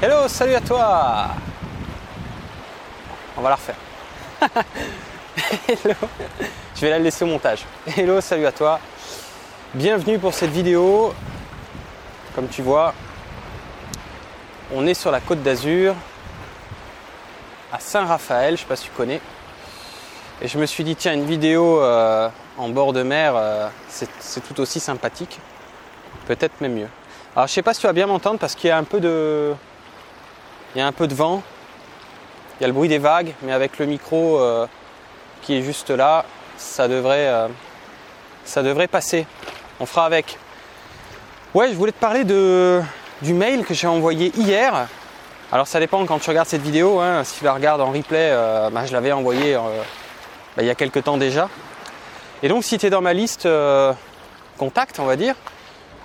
Hello, salut à toi On va la refaire. Hello Je vais la laisser au montage. Hello, salut à toi. Bienvenue pour cette vidéo. Comme tu vois, on est sur la côte d'Azur, à Saint-Raphaël, je ne sais pas si tu connais. Et je me suis dit, tiens, une vidéo euh, en bord de mer, euh, c'est tout aussi sympathique. Peut-être même mieux. Alors je sais pas si tu vas bien m'entendre parce qu'il y a un peu de. Il y a un peu de vent. Il y a le bruit des vagues, mais avec le micro euh, qui est juste là, ça devrait, ça devrait passer. On fera avec. Ouais, je voulais te parler du mail que j'ai envoyé hier. Alors ça dépend quand tu regardes cette vidéo. Hein. si tu la regardes en replay, bah, je l'avais envoyé bah, il y a quelques temps déjà. Et donc si tu es dans ma liste euh, contact, on va dire,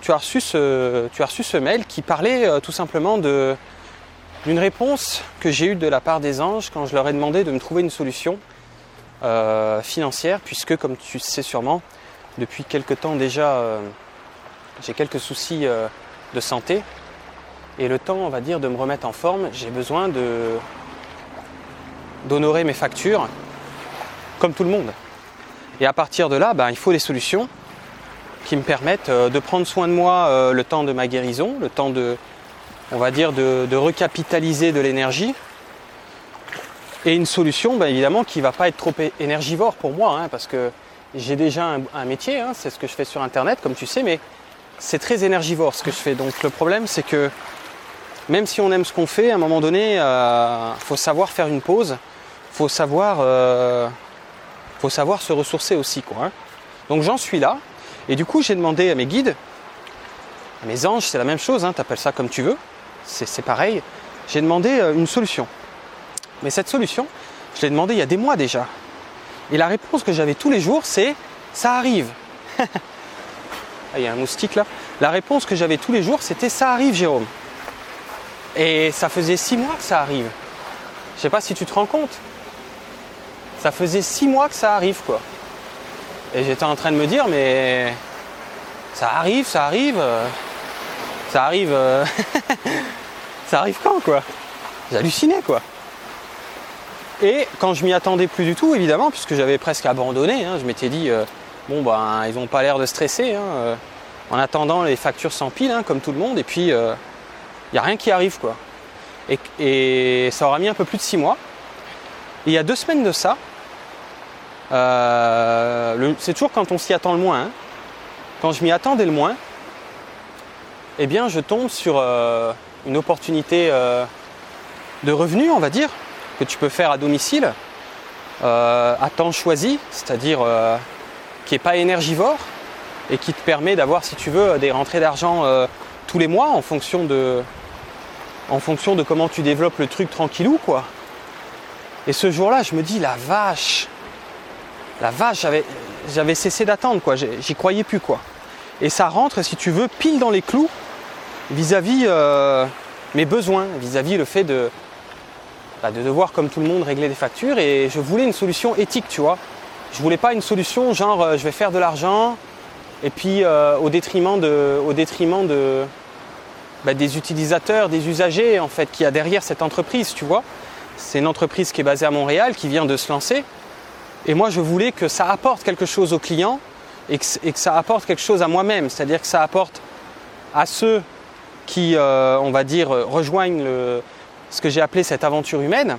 tu as reçu ce, tu as reçu ce mail qui parlait euh, tout simplement de, d'une réponse que j'ai eue de la part des anges quand je leur ai demandé de me trouver une solution euh, financière, puisque comme tu sais sûrement, depuis quelques temps déjà, j'ai quelques soucis de santé. Et le temps, on va dire, de me remettre en forme, j'ai besoin de, d'honorer mes factures comme tout le monde. Et à partir de là, ben, il faut des solutions qui me permettent euh, de prendre soin de moi euh, le temps de ma guérison, le temps de, on va dire, de, recapitaliser de l'énergie. Et une solution, ben, évidemment, qui ne va pas être trop énergivore pour moi, hein, parce que j'ai déjà un, métier, hein, c'est ce que je fais sur Internet, comme tu sais, mais c'est très énergivore ce que je fais. Donc le problème, c'est que même si on aime ce qu'on fait, à un moment donné, il euh, faut savoir faire une pause, il faut savoir faut savoir se ressourcer aussi. Hein. Donc j'en suis là. Et du coup, j'ai demandé à mes guides, à mes anges, c'est la même chose, hein, tu appelles ça comme tu veux, c'est pareil. J'ai demandé euh, une solution. Mais cette solution, je l'ai demandé il y a des mois déjà. Et la réponse que j'avais tous les jours, c'est ça arrive. Ah, il y a un moustique là. La réponse que j'avais tous les jours, c'était ça arrive, Jérôme. Et ça faisait six mois que ça arrive. Je sais pas si tu te rends compte. Ça faisait six mois que ça arrive, quoi. Et j'étais en train de me dire, mais ça arrive, ça arrive, euh, ça arrive, euh, ça arrive quand, quoi? J'hallucinais, quoi. Et quand je m'y attendais plus du tout, évidemment, puisque j'avais presque abandonné, hein, je m'étais dit, euh, bon, ben, ils n'ont pas l'air de stresser. Hein, en attendant, les factures s'empilent, hein, comme tout le monde, et puis il n'y a rien qui arrive, quoi. Et, et, ça aura mis un peu plus de six mois. Et il y a deux semaines de ça, euh, c'est toujours quand on s'y attend le moins. Quand je m'y attendais le moins, eh bien, je tombe sur euh, une opportunité euh, de revenu, on va dire, que tu peux faire à domicile, à temps choisi, c'est-à-dire qui n'est pas énergivore et qui te permet d'avoir, si tu veux, des rentrées d'argent tous les mois en fonction de, en fonction de comment tu développes le truc tranquillou, quoi. Et ce jour-là, je me dis, la vache, la vache, j'avais cessé d'attendre, quoi. J'y croyais plus, quoi. Et ça rentre, si tu veux, pile dans les clous vis-à-vis euh, mes besoins, vis-à-vis le fait de, bah, de devoir, comme tout le monde, régler des factures. Et je voulais une solution éthique, tu vois. Je voulais pas une solution genre euh, je vais faire de l'argent et puis euh, au détriment de, au détriment bah, des utilisateurs, des usagers en fait qui a derrière cette entreprise, tu vois. C'est une entreprise qui est basée à Montréal, qui vient de se lancer. Et moi, je voulais que ça apporte quelque chose aux clients et que, ça apporte quelque chose à moi-même. C'est-à-dire que ça apporte à ceux qui, euh, on va dire, rejoignent ce que j'ai appelé cette aventure humaine.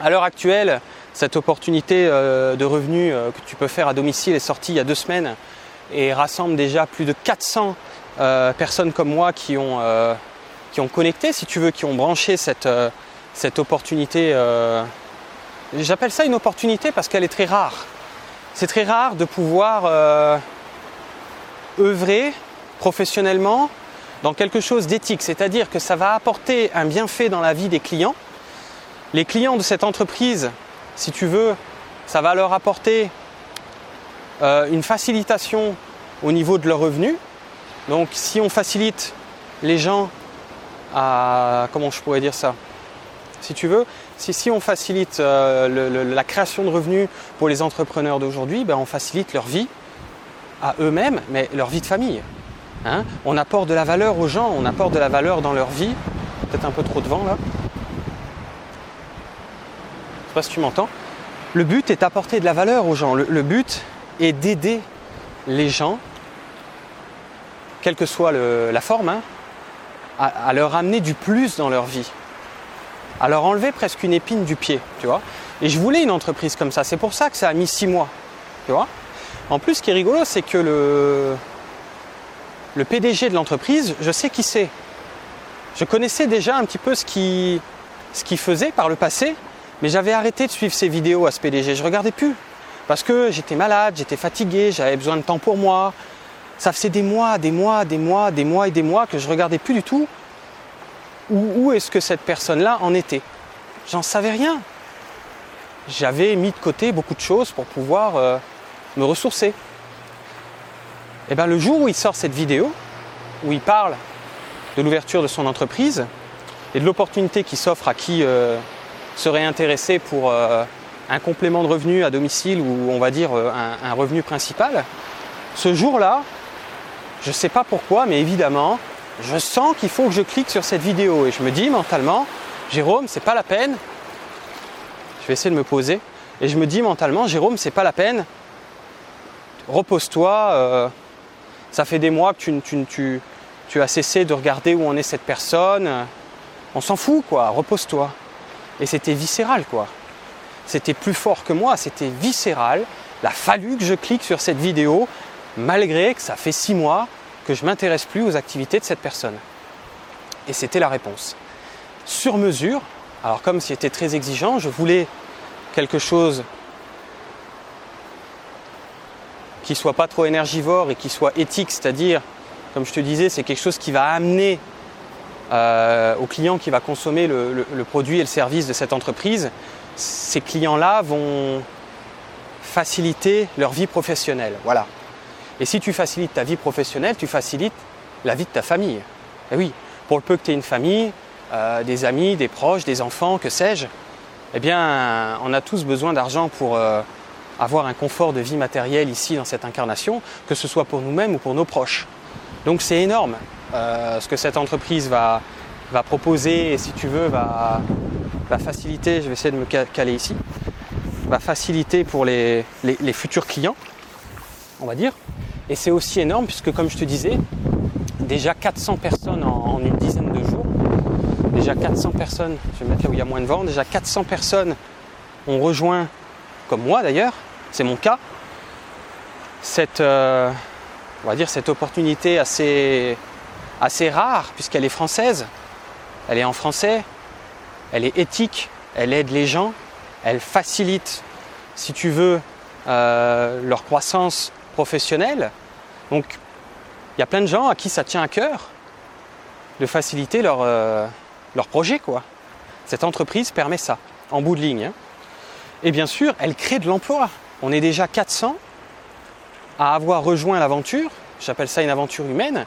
À l'heure actuelle, cette opportunité euh, de revenus euh, que tu peux faire à domicile est sortie il y a deux semaines et rassemble déjà plus de 400 personnes comme moi qui ont, connecté, si tu veux, qui ont branché cette opportunité J'appelle ça une opportunité parce qu'elle est très rare. C'est très rare de pouvoir euh, œuvrer professionnellement dans quelque chose d'éthique, c'est-à-dire que ça va apporter un bienfait dans la vie des clients. Les clients de cette entreprise, si tu veux, ça va leur apporter euh, une facilitation au niveau de leurs revenus. Donc si on facilite les gens à... comment je pourrais dire ça? Si tu veux, si, on facilite euh, la création de revenus pour les entrepreneurs d'aujourd'hui, ben, on facilite leur vie à eux-mêmes, mais leur vie de famille. Hein. on apporte de la valeur aux gens, on apporte de la valeur dans leur vie peut-être un peu trop de vent là. Je sais pas si tu m'entends. Le but est d'apporter de la valeur aux gens. Le, but est d'aider les gens, quelle que soit la forme, hein, à, leur amener du plus dans leur vie. À leur enlever presque une épine du pied, tu vois. Et je voulais une entreprise comme ça. C'est pour ça que ça a mis six mois, tu vois. En plus, ce qui est rigolo, c'est que le, PDG de l'entreprise, je sais qui c'est. Je connaissais déjà un petit peu ce qu'il faisait par le passé, mais j'avais arrêté de suivre ses vidéos à ce PDG. Je regardais plus parce que j'étais malade, j'étais fatigué, j'avais besoin de temps pour moi. Ça faisait des mois, des mois, des mois, des mois et des mois que je regardais plus du tout où, est-ce que cette personne-là en était? J'en savais rien. J'avais mis de côté beaucoup de choses pour pouvoir euh, me ressourcer. Et eh bien le jour où il sort cette vidéo, où il parle de l'ouverture de son entreprise et de l'opportunité qui s'offre à qui euh, serait intéressé pour euh, un complément de revenu à domicile ou on va dire un, revenu principal, ce jour-là, je ne sais pas pourquoi, mais évidemment, je sens qu'il faut que je clique sur cette vidéo et je me dis mentalement, Jérôme, c'est pas la peine. Je vais essayer de me poser et je me dis mentalement, Jérôme, c'est pas la peine. Repose-toi. ça fait des mois que tu as cessé de regarder où en est cette personne. On s'en fout, quoi, repose-toi. Et c'était viscéral, quoi. C'était plus fort que moi, c'était viscéral. Il a fallu que je clique sur cette vidéo, malgré que ça fait six mois que je m'intéresse plus aux activités de cette personne. Et c'était la réponse. Sur mesure, alors comme c'était très exigeant, je voulais quelque chose qui soit pas trop énergivore et qui soit éthique, c'est-à-dire comme je te disais, c'est quelque chose qui va amener euh, au client qui va consommer le, produit et le service de cette entreprise. Ces clients-là vont faciliter leur vie professionnelle. Voilà. Et si tu facilites ta vie professionnelle, tu facilites la vie de ta famille. Et oui, pour le peu que tu aies une famille, euh, des amis, des proches, des enfants, que sais-je, eh bien, on a tous besoin d'argent pour euh, avoir un confort de vie matériel ici dans cette incarnation, que ce soit pour nous-mêmes ou pour nos proches. Donc c'est énorme euh, ce que cette entreprise va, proposer et si tu veux va, faciliter, je vais essayer de me caler ici, va faciliter pour les, futurs clients, on va dire. Et c'est aussi énorme puisque comme je te disais, déjà 400 personnes en, une dizaine de jours, déjà 400 personnes, je vais mettre là où il y a moins de vent, déjà 400 personnes ont rejoint, comme moi d'ailleurs, c'est mon cas, cette, euh, on va dire, cette opportunité assez, rare, puisqu'elle est française, elle est en français, elle est éthique, elle aide les gens, elle facilite, si tu veux, euh, leur croissance professionnelle. Donc, il y a plein de gens à qui ça tient à cœur de faciliter leur, euh, projet. Quoi. Cette entreprise permet ça, en bout de ligne. Hein. Et bien sûr, elle crée de l'emploi. On est déjà 400 à avoir rejoint l'aventure, j'appelle ça une aventure humaine,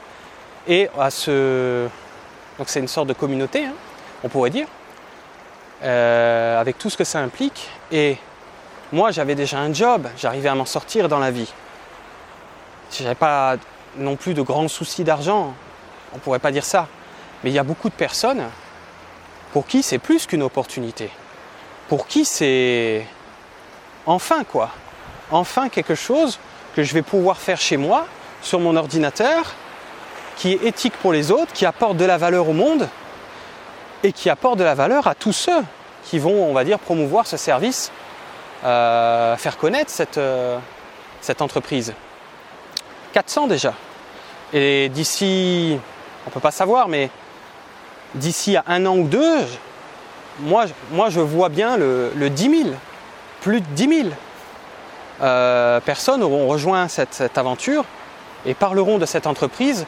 et à ce... Donc c'est une sorte de communauté, hein, on pourrait dire, euh, avec tout ce que ça implique. Et moi j'avais déjà un job, j'arrivais à m'en sortir dans la vie. Je n'avais pas non plus de grands soucis d'argent, on pourrait pas dire ça. Mais il y a beaucoup de personnes pour qui c'est plus qu'une opportunité. Pour qui c'est enfin quoi. Enfin quelque chose que je vais pouvoir faire chez moi, sur mon ordinateur, qui est éthique pour les autres, qui apporte de la valeur au monde et qui apporte de la valeur à tous ceux qui vont, on va dire, promouvoir ce service, euh, faire connaître cette, euh, cette entreprise. 400 déjà. Et d'ici, on peut pas savoir, mais d'ici à un an ou deux, moi, moi je vois bien le, le 10 000, plus de 10 000 euh, personnes auront rejoint cette, aventure et parleront de cette entreprise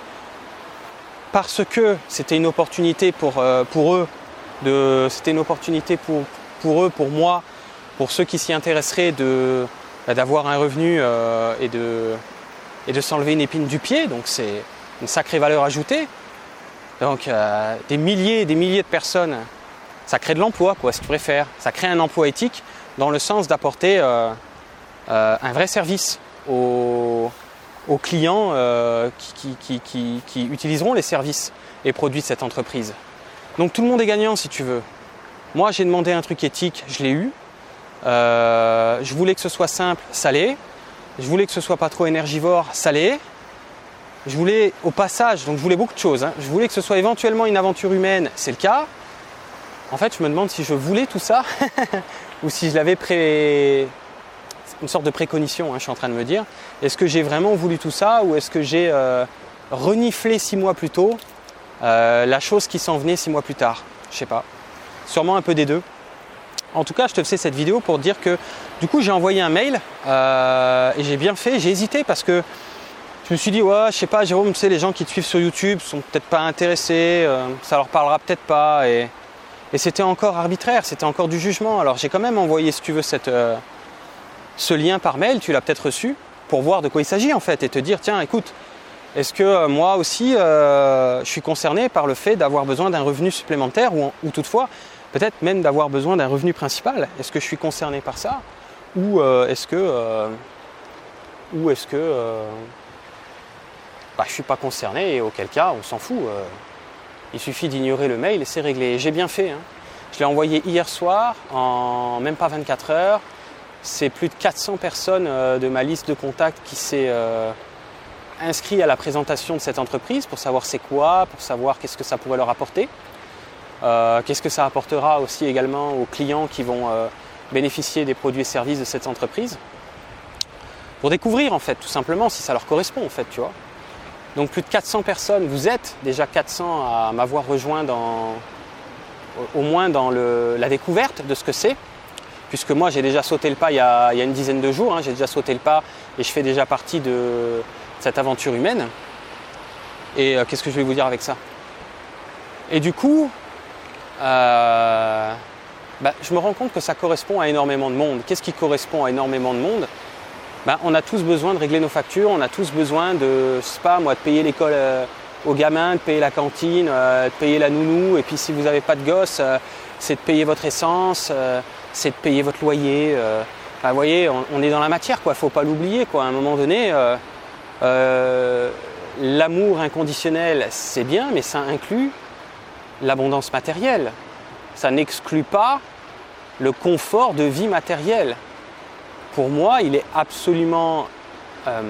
parce que c'était une opportunité pour, euh, pour eux, c'était une opportunité pour, pour, eux, pour moi, pour ceux qui s'y intéresseraient bah, d'avoir un revenu euh, et de, et de s'enlever une épine du pied. Donc c'est une sacrée valeur ajoutée. Donc des milliers et des milliers de personnes, ça crée de l'emploi, quoi, si tu préfères. Ça crée un emploi éthique dans le sens d'apporter euh, un vrai service aux, clients euh, qui, utiliseront les services et produits de cette entreprise. Donc tout le monde est gagnant si tu veux. Moi j'ai demandé un truc éthique, je l'ai eu. Euh, je voulais que ce soit simple, ça l'est. Je voulais que ce soit pas trop énergivore, l'est. Je voulais au passage, donc je voulais beaucoup de choses. hein. Je voulais que ce soit éventuellement une aventure humaine, c'est le cas. En fait, je me demande si je voulais tout ça ou si je l'avais pré. une sorte de préconition, hein, je suis en train de me dire. Est-ce que j'ai vraiment voulu tout ça ou est-ce que j'ai euh, reniflé six mois plus tôt euh, la chose qui s'en venait six mois plus tard? Je sais pas. Sûrement un peu des deux. En tout cas, je te faisais cette vidéo pour dire que du coup, j'ai envoyé un mail euh, et j'ai bien fait. J'ai hésité parce que je me suis dit, ouais, je sais pas, Jérôme, tu sais, les gens qui te suivent sur YouTube sont peut-être pas intéressés, euh, ça leur parlera peut-être pas. Et, c'était encore arbitraire, c'était encore du jugement. Alors j'ai quand même envoyé, si tu veux, euh, ce lien par mail, tu l'as peut-être reçu, pour voir de quoi il s'agit en fait et te dire, tiens, écoute, est-ce que euh, moi aussi, je suis concerné par le fait d'avoir besoin d'un revenu supplémentaire ou, ou toutefois, peut-être même d'avoir besoin d'un revenu principal? Est-ce que je suis concerné par ça? Ou euh, est-ce que, euh, ou est-ce que euh, bah, je ne suis pas concerné et auquel cas, on s'en fout. il suffit d'ignorer le mail et c'est réglé. J'ai bien fait. hein. Je l'ai envoyé hier soir, en même pas 24 heures. C'est plus de 400 personnes de ma liste de contacts qui s'est euh, inscrit à la présentation de cette entreprise pour savoir c'est quoi, pour savoir qu'est-ce que ça pourrait leur apporter. Qu'est-ce que ça apportera aussi également aux clients qui vont bénéficier des produits et services de cette entreprise. Pour découvrir en fait, tout simplement, si ça leur correspond en fait, tu vois. Donc plus de 400 personnes, vous êtes déjà 400 à m'avoir rejoint dans, au- moins dans le- la découverte de ce que c'est, puisque moi j'ai déjà sauté le pas il y a, il y a une dizaine de jours, hein, j'ai déjà sauté le pas et je fais déjà partie de cette aventure humaine. Et euh, qu'est-ce que je vais vous dire avec ça? Et du coup, euh, bah, je me rends compte que ça correspond à énormément de monde. Qu'est-ce qui correspond à énormément de monde? Bah, On a tous besoin de régler nos factures, on a tous besoin de, je sais pas moi, de payer l'école euh, aux gamins, de payer la cantine, euh, de payer la nounou, et puis si vous n'avez pas de gosse, euh, c'est de payer votre essence, c'est de payer votre loyer. vous voyez, on, est dans la matière, quoi. Faut pas l'oublier. À un moment donné, l'amour inconditionnel, c'est bien, mais ça inclut l'abondance matérielle. Ça n'exclut pas le confort de vie matérielle. Pour moi, il est absolument, euh,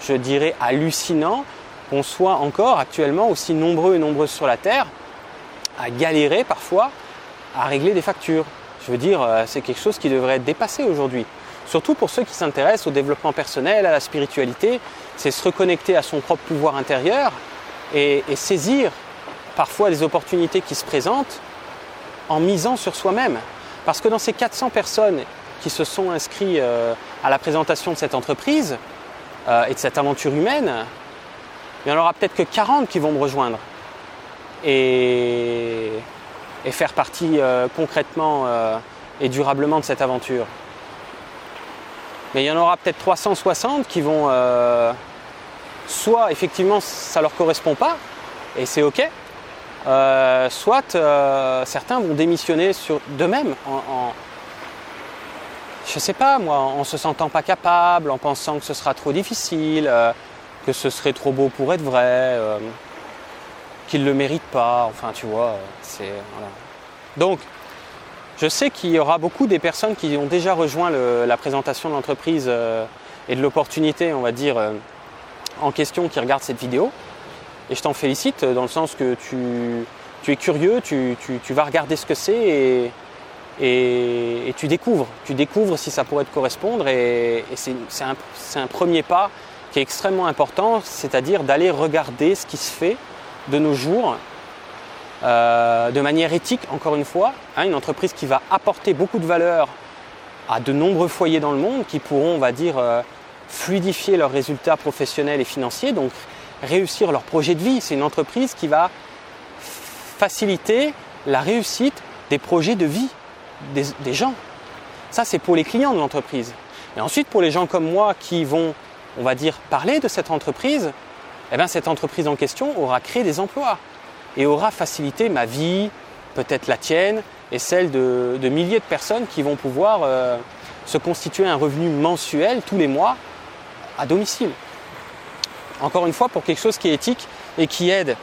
je dirais, hallucinant qu'on soit encore actuellement aussi nombreux et nombreuses sur la Terre à galérer parfois à régler des factures. Je veux dire, euh, c'est quelque chose qui devrait être dépassé aujourd'hui. Surtout pour ceux qui s'intéressent au développement personnel, à la spiritualité, c'est se reconnecter à son propre pouvoir intérieur et, et saisir parfois les opportunités qui se présentent en misant sur soi-même. Parce que dans ces 400 personnes qui se sont inscrites euh, à la présentation de cette entreprise euh, et de cette aventure humaine, il y en aura peut-être que 40 qui vont me rejoindre et, faire partie euh, concrètement et durablement de cette aventure. Mais il y en aura peut-être 360 qui vont soit effectivement ça leur correspond pas et c'est ok, euh, soit euh, certains vont démissionner sur d'eux-mêmes en, sais pas en se sentant pas capable, en pensant que ce sera trop difficile, euh, que ce serait trop beau pour être vrai, qu'ils le méritent pas, enfin tu vois, c'est. Donc je sais qu'il y aura beaucoup des personnes qui ont déjà rejoint la présentation de l'entreprise et de l'opportunité, on va dire, en question qui regardent cette vidéo. Et je t'en félicite euh, dans le sens que tu, tu es curieux, tu, tu- tu vas regarder ce que c'est et, et- tu découvres. Tu découvres si ça pourrait te correspondre et, c'est un, un premier pas qui est extrêmement important, c'est-à-dire d'aller regarder ce qui se fait de nos jours euh, de manière éthique, encore une fois, hein, une entreprise qui va apporter beaucoup de valeur à de nombreux foyers dans le monde qui pourront, on va dire, euh, fluidifier leurs résultats professionnels et financiers, donc réussir leur projet de vie. C'est une entreprise qui va faciliter la réussite des projets de vie des, gens. Ça, c'est pour les clients de l'entreprise. Et ensuite, pour les gens comme moi qui vont, on va dire, parler de cette entreprise, eh bien, cette entreprise en question aura créé des emplois et aura facilité ma vie, peut-être la tienne et celle de, de milliers de personnes qui vont pouvoir euh, se constituer un revenu mensuel tous les mois à domicile. Encore une fois, pour quelque chose qui est éthique et qui aide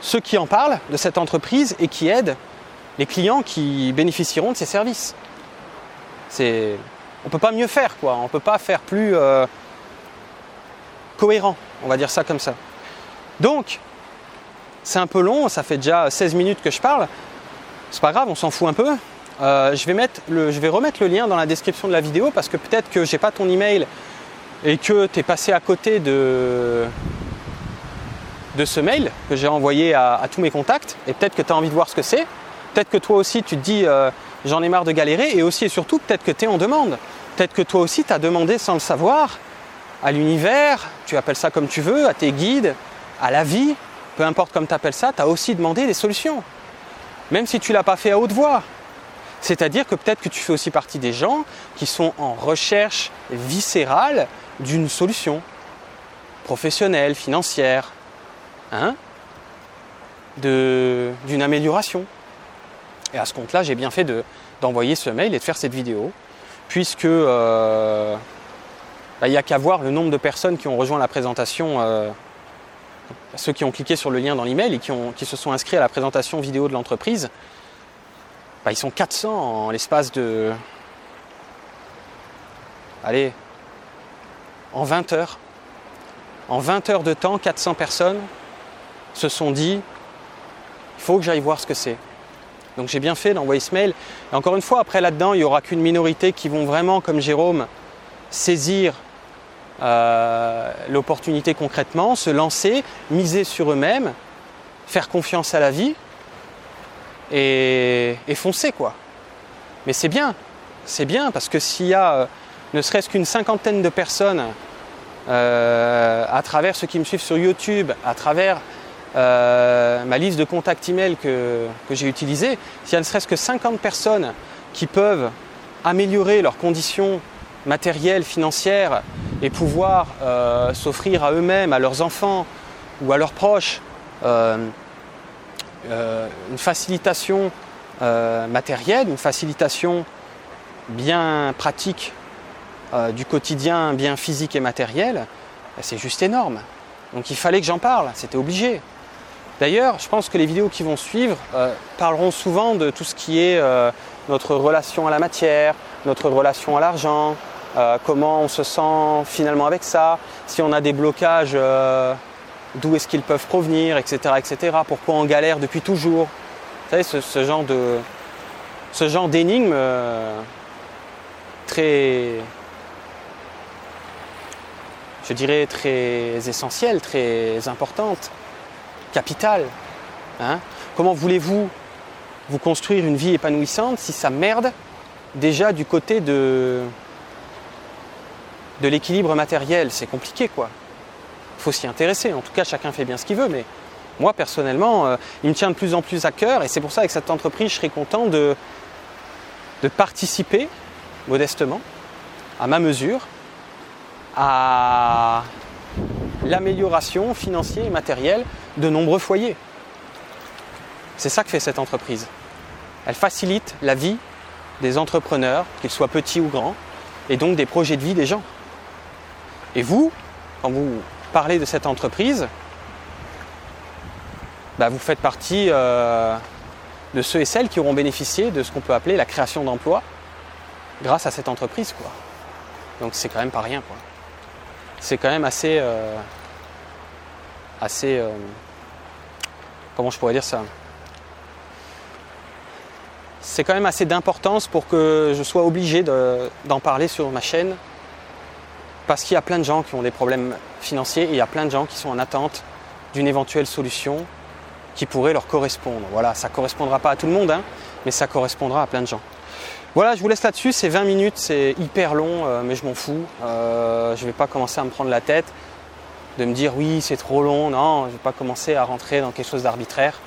ceux qui en parlent de cette entreprise et qui aident les clients qui bénéficieront de ces services. C'est, on peut pas mieux faire quoi. On peut pas faire plus euh, cohérent. On va dire ça comme ça. Donc, c'est un peu long. Ça fait déjà 16 minutes que je parle. C'est pas grave, on s'en fout un peu. Euh, je, vais je vais remettre le lien dans la description de la vidéo parce que peut-être que j'ai pas ton email et que tu es passé à côté de, ce mail que j'ai envoyé à, tous mes contacts et peut-être que tu as envie de voir ce que c'est. Peut-être que toi aussi tu te dis euh, j'en ai marre de galérer et aussi et surtout peut-être que tu es en demande. Peut-être que toi aussi tu as demandé sans le savoir à l'univers, tu appelles ça comme tu veux, à tes guides, à la vie, peu importe comme tu appelles ça, tu as aussi demandé des solutions. Même si tu l'as pas fait à haute voix. C'est-à-dire que peut-être que tu fais aussi partie des gens qui sont en recherche viscérale d'une solution professionnelle, financière, hein, d'une amélioration. Et à ce compte-là, j'ai bien fait d'envoyer ce mail et de faire cette vidéo, puisque euh, bah, il n'y a qu'à voir le nombre de personnes qui ont rejoint la présentation, euh, ceux qui ont cliqué sur le lien dans l'email et qui, qui se sont inscrits à la présentation vidéo de l'entreprise. Bah, ils sont 400 en l'espace de. Allez, en 20 heures. En 20 heures de temps, 400 personnes se sont dit il faut que j'aille voir ce que c'est. Donc j'ai bien fait d'envoyer ce mail. Et encore une fois, après là-dedans, il n'y aura qu'une minorité qui vont vraiment, comme Jérôme, saisir euh, l'opportunité concrètement, se lancer, miser sur eux-mêmes, faire confiance à la vie et, foncer quoi. Mais c'est bien, c'est bien parce que s'il y a euh, ne serait-ce qu'une cinquantaine de personnes euh, à travers ceux qui me suivent sur YouTube, à travers euh, ma liste de contacts email que, que j'ai utilisée, s'il y a ne serait-ce que 50 personnes qui peuvent améliorer leurs conditions matérielles, financières et pouvoir euh, s'offrir à eux-mêmes, à leurs enfants ou à leurs proches une facilitation matérielle, une facilitation bien pratique euh, du quotidien bien physique et matériel, c'est juste énorme. Donc il fallait que j'en parle, c'était obligé. D'ailleurs, je pense que les vidéos qui vont suivre euh, parleront souvent de tout ce qui est euh, notre relation à la matière, notre relation à l'argent, comment on se sent finalement avec ça, si on a des blocages, d'où est-ce qu'ils peuvent provenir, etc., etc. Pourquoi on galère depuis toujours. Vous savez, genre de, ce genre d'énigme très je dirais, très essentielle, très importante, capitale. Hein. Comment voulez-vous vous construire une vie épanouissante si ça merde déjà du côté de, de l'équilibre matériel? C'est compliqué quoi. Il faut s'y intéresser. En tout cas, chacun fait bien ce qu'il veut, mais moi personnellement, euh, il me tient de plus en plus à cœur et c'est pour ça qu'avec cette entreprise, je serais content de participer modestement, à ma mesure, à l'amélioration financière et matérielle de nombreux foyers. C'est ça que fait cette entreprise. Elle facilite la vie des entrepreneurs, qu'ils soient petits ou grands, et donc des projets de vie des gens. Et vous, quand vous parlez de cette entreprise, bah, vous faites partie euh, de ceux et celles qui auront bénéficié de ce qu'on peut appeler la création d'emplois grâce à cette entreprise. Quoi. Donc c'est quand même pas rien. C'est quand même assez. Euh, assez. Euh, comment je pourrais dire ça? C'est quand même assez d'importance pour que je sois obligé d'en parler sur ma chaîne. Parce qu'il y a plein de gens qui ont des problèmes financiers et il y a plein de gens qui sont en attente d'une éventuelle solution qui pourrait leur correspondre. Voilà, ça ne correspondra pas à tout le monde, hein, mais ça correspondra à plein de gens. Voilà, je vous laisse là-dessus, c'est 20 minutes, c'est hyper long, euh, mais je m'en fous. Euh, je ne vais pas commencer à me prendre la tête, de me dire oui, c'est trop long. Non, je ne vais pas commencer à rentrer dans quelque chose d'arbitraire.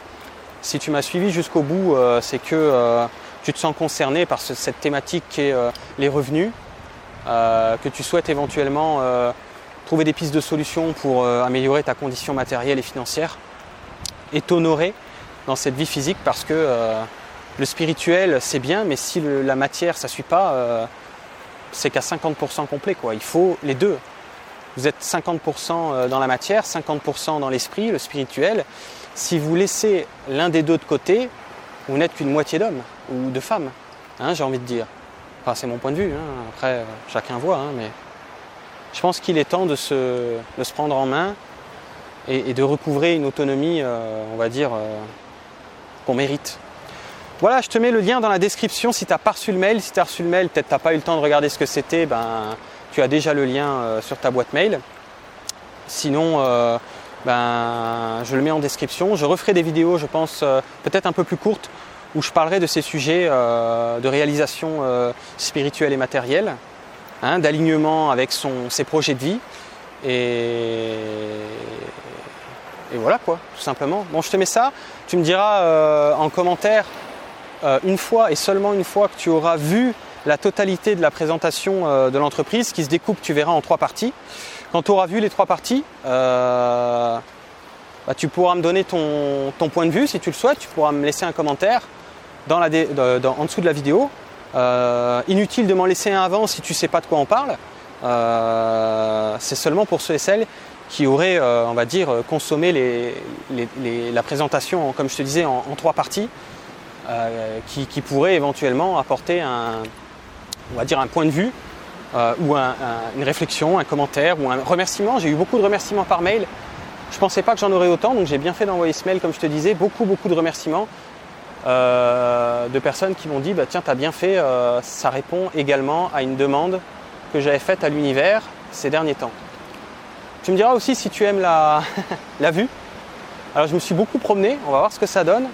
Si tu m'as suivi jusqu'au bout, euh, c'est que tu te sens concerné par cette thématique qui est les revenus, que tu souhaites éventuellement trouver des pistes de solutions pour améliorer ta condition matérielle et financière et t'honorer dans cette vie physique parce que le spirituel, c'est bien, mais si la matière, ça ne suit pas, euh, c'est qu'à 50% complet. Quoi. Il faut les deux. Vous êtes 50% euh, dans la matière, 50% dans l'esprit, le spirituel. si vous laissez l'un des deux de côté, vous n'êtes qu'une moitié d'homme ou de femme, hein, j'ai envie de dire. Enfin, c'est mon point de vue, hein. après euh, chacun voit, hein, mais je pense qu'il est temps de se, prendre en main et, de recouvrer une autonomie, on va dire, qu'on mérite. Voilà, je te mets le lien dans la description si tu n'as pas reçu le mail. Si tu as reçu le mail, peut-être tu n'as pas eu le temps de regarder ce que c'était, ben, tu as déjà le lien sur ta boîte mail. Sinon, ben, je le mets en description. Je referai des vidéos, je pense, peut-être un peu plus courtes où je parlerai de ces sujets euh, de réalisation euh, spirituelle et matérielle, hein, d'alignement avec son, ses projets de vie. Et, et, voilà quoi, tout simplement. Bon, je te mets ça. Tu me diras euh, en commentaire une fois et seulement une fois que tu auras vu la totalité de la présentation de l'entreprise qui se découpe, tu verras, en trois parties. Quand tu auras vu les trois parties, bah, tu pourras me donner ton, point de vue si tu le souhaites, tu pourras me laisser un commentaire en dessous de la vidéo. Euh, inutile de m'en laisser un avant si tu ne sais pas de quoi on parle. Euh, c'est seulement pour ceux et celles qui auraient, euh, on va dire, consommé la présentation, comme je te disais, en, trois parties, qui, pourraient éventuellement apporter un, on va dire, un point de vue ou une réflexion, un commentaire ou un remerciement. J'ai eu beaucoup de remerciements par mail. Je ne pensais pas que j'en aurais autant, donc j'ai bien fait d'envoyer ce mail, comme je te disais, beaucoup, beaucoup de remerciements. Euh, de personnes qui m'ont dit bah, tiens, tu as bien fait, euh, ça répond également à une demande que j'avais faite à l'univers ces derniers temps. Tu me diras aussi si tu aimes la vue. Alors je me suis beaucoup promené, on va voir ce que ça donne.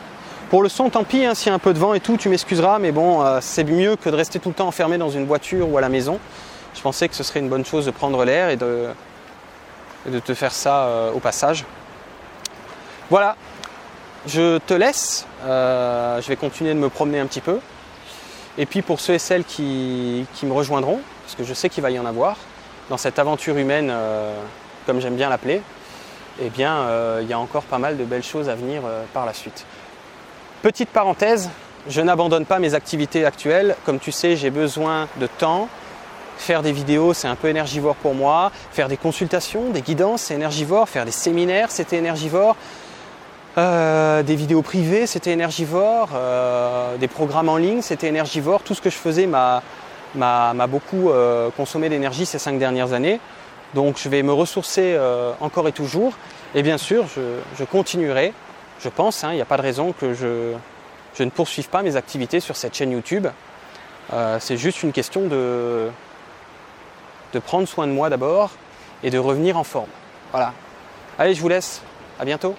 Pour le son, tant pis, hein, s'il y a un peu de vent et tout, tu m'excuseras, mais bon, euh, c'est mieux que de rester tout le temps enfermé dans une voiture ou à la maison. Je pensais que ce serait une bonne chose de prendre l'air et de, te faire ça au passage. Voilà, je te laisse, euh, je vais continuer de me promener un petit peu. Et puis pour ceux et celles qui, me rejoindront, parce que je sais qu'il va y en avoir, dans cette aventure humaine, euh, comme j'aime bien l'appeler, eh bien euh, il y a encore pas mal de belles choses à venir par la suite. Petite parenthèse, je n'abandonne pas mes activités actuelles. Comme tu sais, j'ai besoin de temps. Faire des vidéos, c'est un peu énergivore pour moi. Faire des consultations, des guidances, c'est énergivore. Faire des séminaires, c'était énergivore. Euh, des vidéos privées, c'était énergivore. Euh, des programmes en ligne, c'était énergivore. Tout ce que je faisais m'a, beaucoup euh, consommé d'énergie ces cinq dernières années. Donc je vais me ressourcer encore et toujours. Et bien sûr, je, continuerai, je pense, hein, il n'y a pas de raison que je, ne poursuive pas mes activités sur cette chaîne YouTube. c'est juste une question de, de prendre soin de moi d'abord et de revenir en forme. Voilà. Allez, je vous laisse. À bientôt.